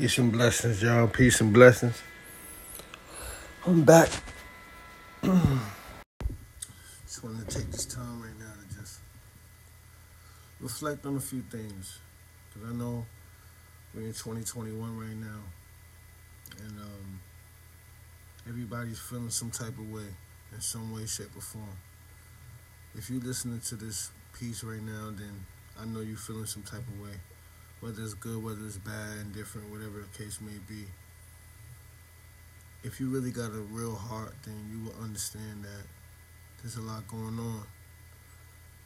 Peace and blessings, y'all. Peace and blessings. I'm back. just wanted to take this time right now to just reflect on a few things. Because I know we're in 2021 right now. And um, everybody's feeling some type of way in some way, shape, or form. If you're listening to this piece right now, then I know you're feeling some type of way whether it's good, whether it's bad, indifferent, whatever the case may be. If you really got a real heart, then you will understand that there's a lot going on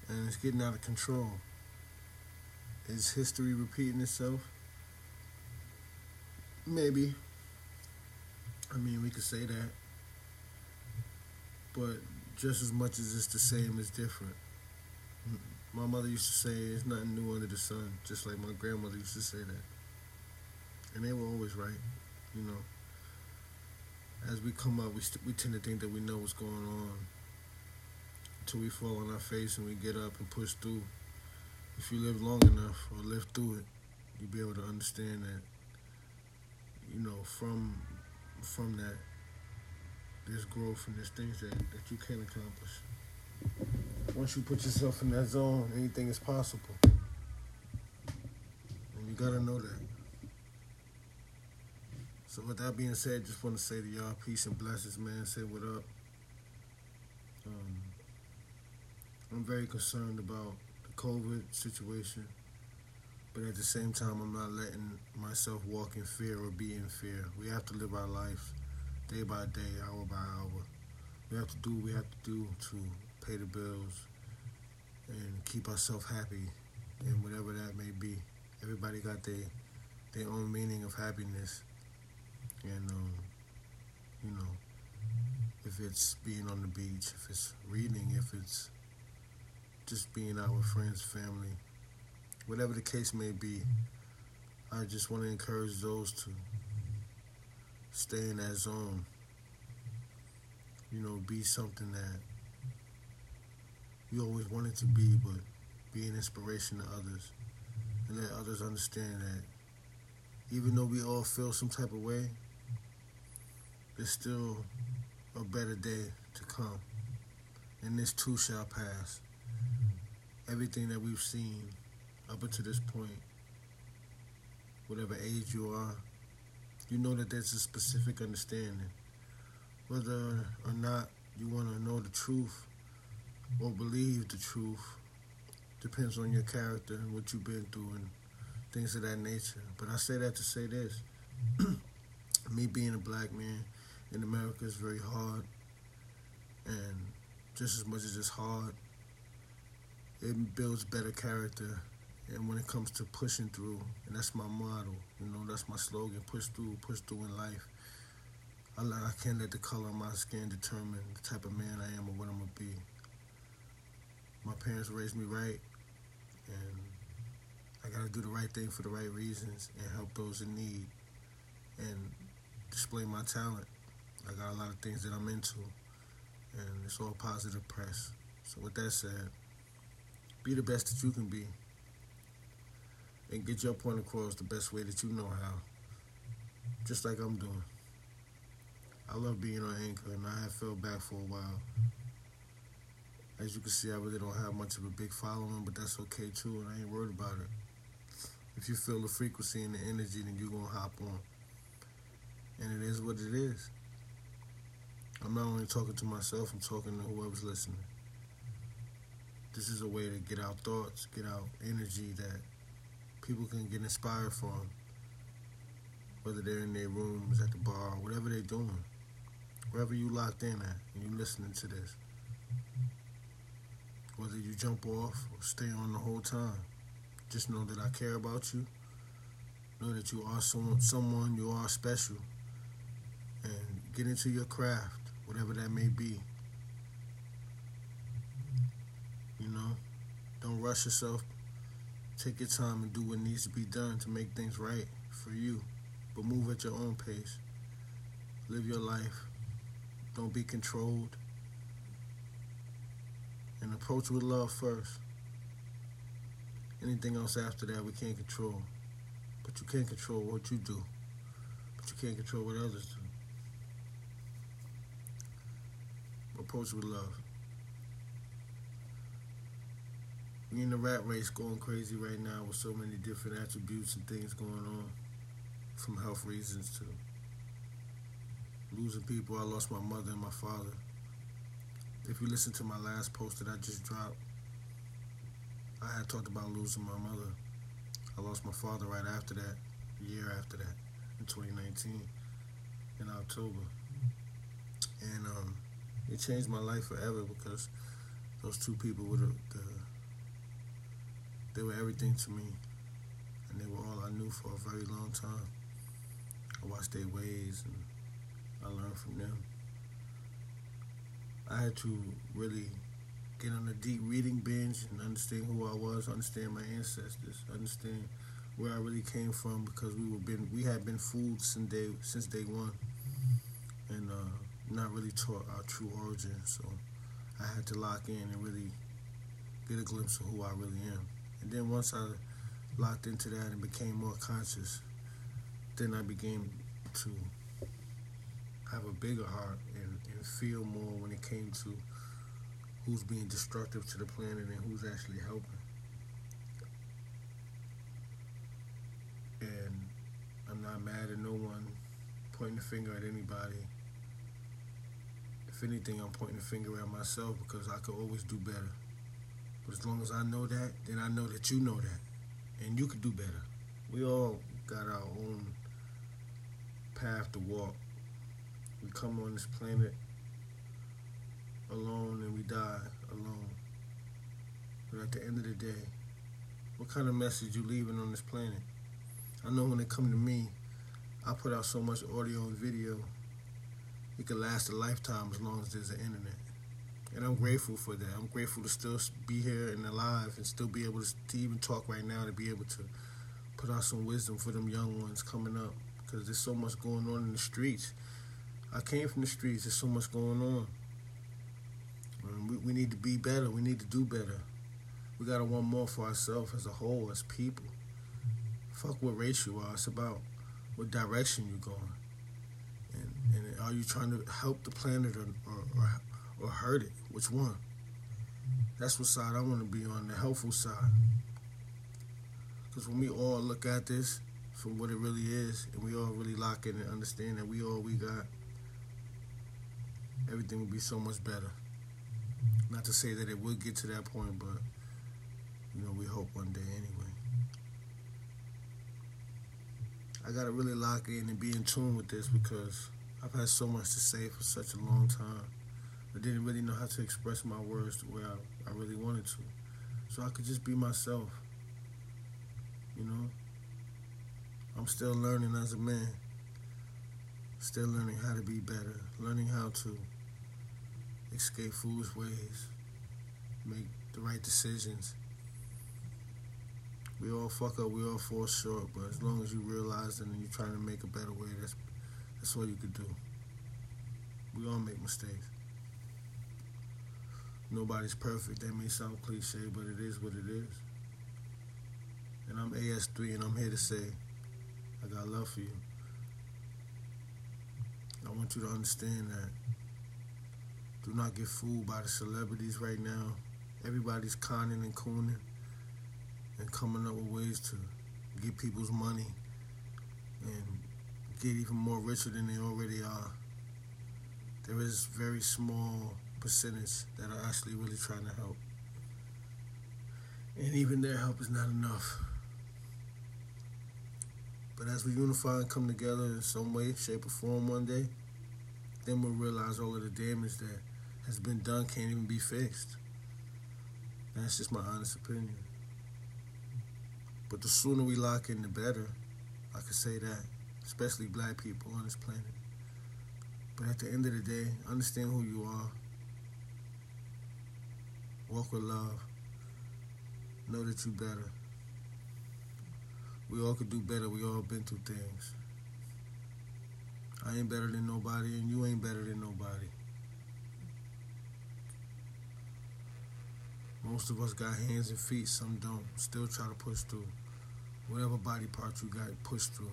and it's getting out of control. Is history repeating itself? Maybe. I mean, we could say that. But just as much as it's the same, it's different. My mother used to say, "There's nothing new under the sun," just like my grandmother used to say that, and they were always right. You know, as we come up, we st- we tend to think that we know what's going on until we fall on our face and we get up and push through. If you live long enough or live through it, you'll be able to understand that. You know, from from that, there's growth and there's things that, that you can accomplish. Once you put yourself in that zone, anything is possible. And you gotta know that. So with that being said, just want to say to y'all, peace and blessings, man. Say what up. Um, I'm very concerned about the COVID situation, but at the same time, I'm not letting myself walk in fear or be in fear. We have to live our life day by day, hour by hour. We have to do what we have to do to pay the bills, and keep ourselves happy, and whatever that may be. Everybody got their their own meaning of happiness, and um, you know, if it's being on the beach, if it's reading, if it's just being out with friends, family, whatever the case may be, I just want to encourage those to stay in that zone. You know, be something that you always wanted to be, but be an inspiration to others and let others understand that even though we all feel some type of way, there's still a better day to come. And this too shall pass. Everything that we've seen up until this point, whatever age you are, you know that there's a specific understanding. Whether or not you want to know the truth or believe the truth depends on your character and what you've been through and things of that nature. But I say that to say this. Me being a black man in America is very hard. And just as much as it's hard, it builds better character. And when it comes to pushing through, and that's my motto, you know, that's my slogan push through, push through in life. I, I can't let the color of my skin determine the type of man I am or what I'm to be my parents raised me right, and I got to do the right thing for the right reasons and help those in need and display my talent. I got a lot of things that I'm into, and it's all positive press. So, with that said, be the best that you can be and get your point across the best way that you know how, just like I'm doing. I love being on Anchor, and I have fell back for a while. As you can see, I really don't have much of a big following, but that's okay too, and I ain't worried about it. If you feel the frequency and the energy, then you're gonna hop on. And it is what it is. I'm not only talking to myself, I'm talking to whoever's listening. This is a way to get out thoughts, get out energy that people can get inspired from. Whether they're in their rooms, at the bar, whatever they're doing. Wherever you locked in at and you listening to this whether you jump off or stay on the whole time. Just know that I care about you. Know that you are someone, someone you are special. And get into your craft, whatever that may be. You know, don't rush yourself. Take your time and do what needs to be done to make things right for you. But move at your own pace. Live your life. Don't be controlled and approach with love first. Anything else after that, we can't control. But you can't control what you do. but you can't control what others do. Approach with love. We in the rat race going crazy right now with so many different attributes and things going on, from health reasons to losing people. I lost my mother and my father. If you listen to my last post that I just dropped, I had talked about losing my mother. I lost my father right after that, a year after that, in 2019, in October. And um, it changed my life forever because those two people were the, the they were everything to me, and they were all I knew for a very long time. I watched their ways and I learned from them. I had to really get on a deep reading binge and understand who I was, understand my ancestors, understand where I really came from because we were been we had been fooled since day since day one, and uh, not really taught our true origin. So I had to lock in and really get a glimpse of who I really am. And then once I locked into that and became more conscious, then I began to have a bigger heart feel more when it came to who's being destructive to the planet and who's actually helping. And I'm not mad at no one pointing the finger at anybody. If anything, I'm pointing the finger at myself because I could always do better. But as long as I know that, then I know that you know that. And you could do better. We all got our own path to walk. We come on this planet alone and we die alone. But at the end of the day, what kind of message you leaving on this planet? I know when it come to me, I put out so much audio and video, it could last a lifetime as long as there's an internet. And I'm grateful for that. I'm grateful to still be here and alive and still be able to, to even talk right now to be able to put out some wisdom for them young ones coming up because there's so much going on in the streets. I came from the streets. There's so much going on. We, we need to be better. We need to do better. We got to want more for ourselves as a whole, as people. Fuck what race you are. It's about what direction you're going. And, and are you trying to help the planet or, or, or or hurt it? Which one? That's what side I want to be on, the helpful side. Because when we all look at this for what it really is, and we all really lock in and understand that we all we got, everything will be so much better. Not to say that it would get to that point, but you know, we hope one day anyway. I gotta really lock in and be in tune with this because I've had so much to say for such a long time. I didn't really know how to express my words the way I, I really wanted to. So I could just be myself. You know? I'm still learning as a man. Still learning how to be better. Learning how to escape foolish ways. Make the right decisions. We all fuck up, we all fall short, but as long as you realize it and you're trying to make a better way, that's that's all you can do. We all make mistakes nobody's perfect. That may sound cliche, but it is what it is. And I'm AS3 and I'm here to say, I got love for you. I want you to understand that. Do not get fooled by the celebrities right now. Everybody's conning and cooning and coming up with ways to get people's money and get even more richer than they already are. There is very small percentage that are actually really trying to help. And even their help is not enough. But as we unify and come together in some way, shape, or form one day, then we'll realize all of the damage that has been done can't even be fixed. That's just my honest opinion. But the sooner we lock in, the better. I could say that, especially black people on this planet. But at the end of the day, understand who you are Walk with love. Know that you better. We all could do better. We all been through things. I ain't better than nobody, and you ain't better than nobody. Most of us got hands and feet, some don't. Still try to push through. Whatever body part you got, push through.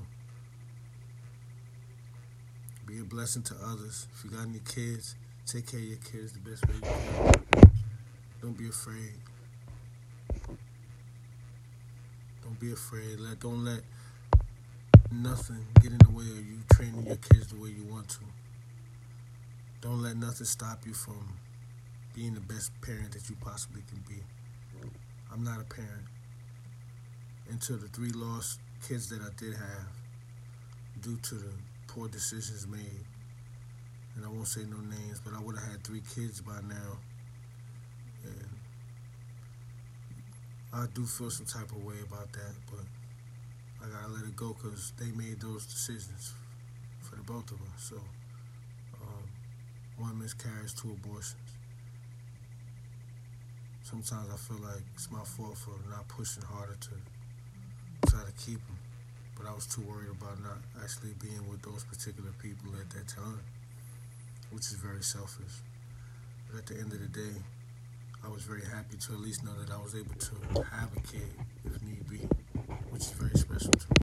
Be a blessing to others. If you got any kids, take care of your kids the best way you can. Don't be afraid. Don't be afraid. Let don't let nothing get in the way of you training your kids the way you want to. Don't let nothing stop you from being the best parent that you possibly can be. I'm not a parent. Until the three lost kids that I did have, due to the poor decisions made, and I won't say no names, but I would have had three kids by now. And I do feel some type of way about that, but I gotta let it go because they made those decisions for the both of us. So, um, one miscarriage, two abortions. Sometimes I feel like it's my fault for not pushing harder to try to keep them, but I was too worried about not actually being with those particular people at that time, which is very selfish. But at the end of the day, I was very happy to at least know that I was able to have a kid if need be, which is very special to me.